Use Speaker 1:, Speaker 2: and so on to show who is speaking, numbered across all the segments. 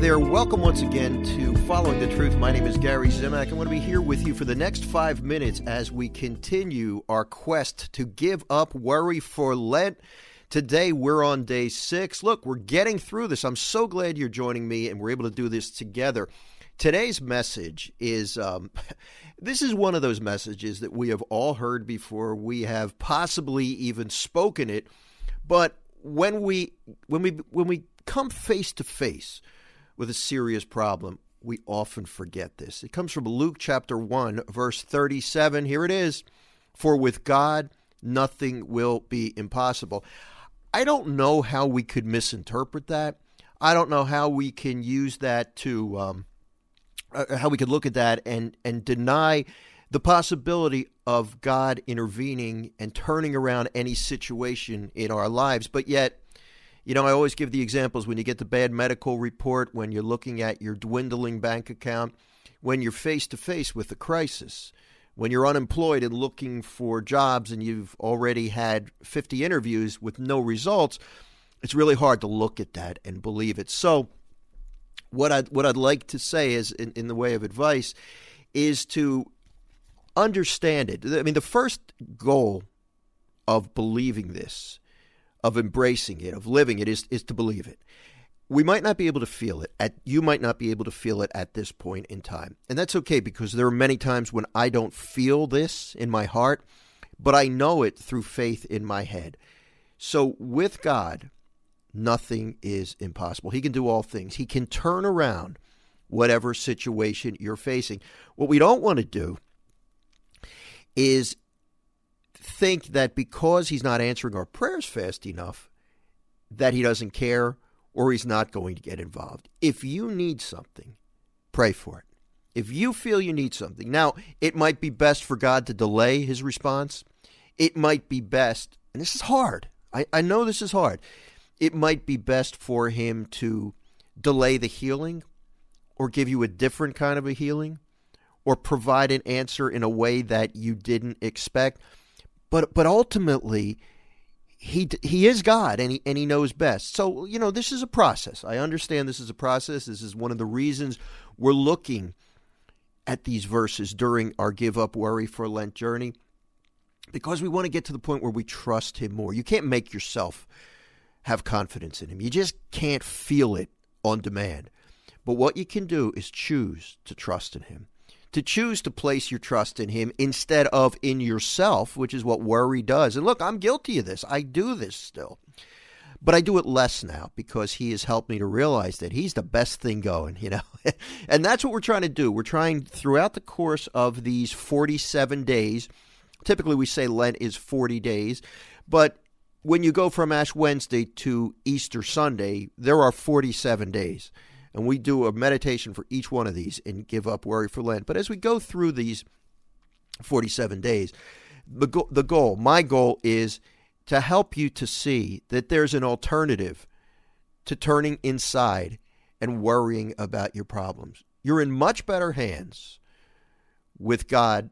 Speaker 1: there. Welcome once again to Following the Truth. My name is Gary Zimak. I'm going to be here with you for the next five minutes as we continue our quest to give up worry for Lent. Today, we're on day six. Look, we're getting through this. I'm so glad you're joining me and we're able to do this together. Today's message is um, this is one of those messages that we have all heard before. We have possibly even spoken it, but when we when we when we come face to face with a serious problem, we often forget this. It comes from Luke chapter 1, verse 37. Here it is For with God, nothing will be impossible. I don't know how we could misinterpret that. I don't know how we can use that to, um, uh, how we could look at that and, and deny the possibility of God intervening and turning around any situation in our lives. But yet, you know, I always give the examples when you get the bad medical report, when you're looking at your dwindling bank account, when you're face to face with a crisis, when you're unemployed and looking for jobs and you've already had 50 interviews with no results, it's really hard to look at that and believe it. So, what I'd, what I'd like to say is, in, in the way of advice, is to understand it. I mean, the first goal of believing this of embracing it, of living it, is, is to believe it. We might not be able to feel it. At you might not be able to feel it at this point in time, and that's okay because there are many times when I don't feel this in my heart, but I know it through faith in my head. So with God, nothing is impossible. He can do all things. He can turn around whatever situation you're facing. What we don't want to do is think that because he's not answering our prayers fast enough, that he doesn't care or he's not going to get involved. If you need something, pray for it. If you feel you need something, now it might be best for God to delay his response. It might be best, and this is hard. I, I know this is hard. It might be best for him to delay the healing or give you a different kind of a healing or provide an answer in a way that you didn't expect. But but ultimately, he he is God and he and he knows best. So you know this is a process. I understand this is a process. This is one of the reasons we're looking at these verses during our give up worry for Lent journey because we want to get to the point where we trust him more. You can't make yourself have confidence in him. You just can't feel it on demand. But what you can do is choose to trust in him to choose to place your trust in Him instead of in yourself, which is what worry does. And look, I'm guilty of this. I do this still. But I do it less now because He has helped me to realize that He's the best thing going, you know? and that's what we're trying to do. We're trying throughout the course of these 47 days. Typically, we say Lent is 40 days, but when you go from Ash Wednesday to Easter Sunday, there are 47 days and we do a meditation for each one of these and give up worry for Lent. But as we go through these 47 days, the, go- the goal, my goal is to help you to see that there's an alternative to turning inside and worrying about your problems. You're in much better hands with God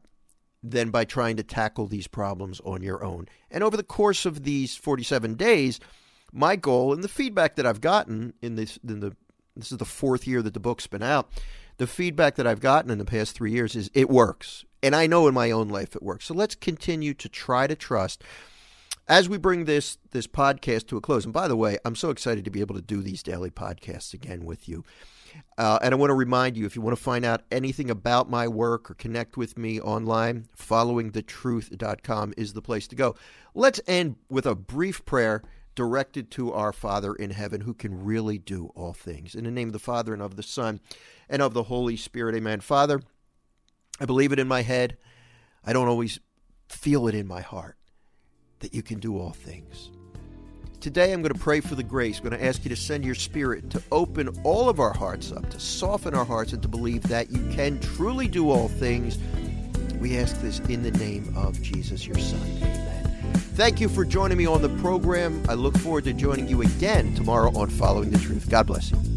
Speaker 1: than by trying to tackle these problems on your own. And over the course of these 47 days, my goal and the feedback that I've gotten in this in the this is the fourth year that the book's been out. The feedback that I've gotten in the past three years is it works. And I know in my own life it works. So let's continue to try to trust as we bring this this podcast to a close. And by the way, I'm so excited to be able to do these daily podcasts again with you. Uh, and I want to remind you if you want to find out anything about my work or connect with me online, followingthetruth.com is the place to go. Let's end with a brief prayer directed to our Father in heaven who can really do all things. In the name of the Father and of the Son and of the Holy Spirit, amen. Father, I believe it in my head. I don't always feel it in my heart that you can do all things. Today, I'm going to pray for the grace. I'm going to ask you to send your spirit to open all of our hearts up, to soften our hearts, and to believe that you can truly do all things. We ask this in the name of Jesus, your Son. Thank you for joining me on the program. I look forward to joining you again tomorrow on Following the Truth. God bless you.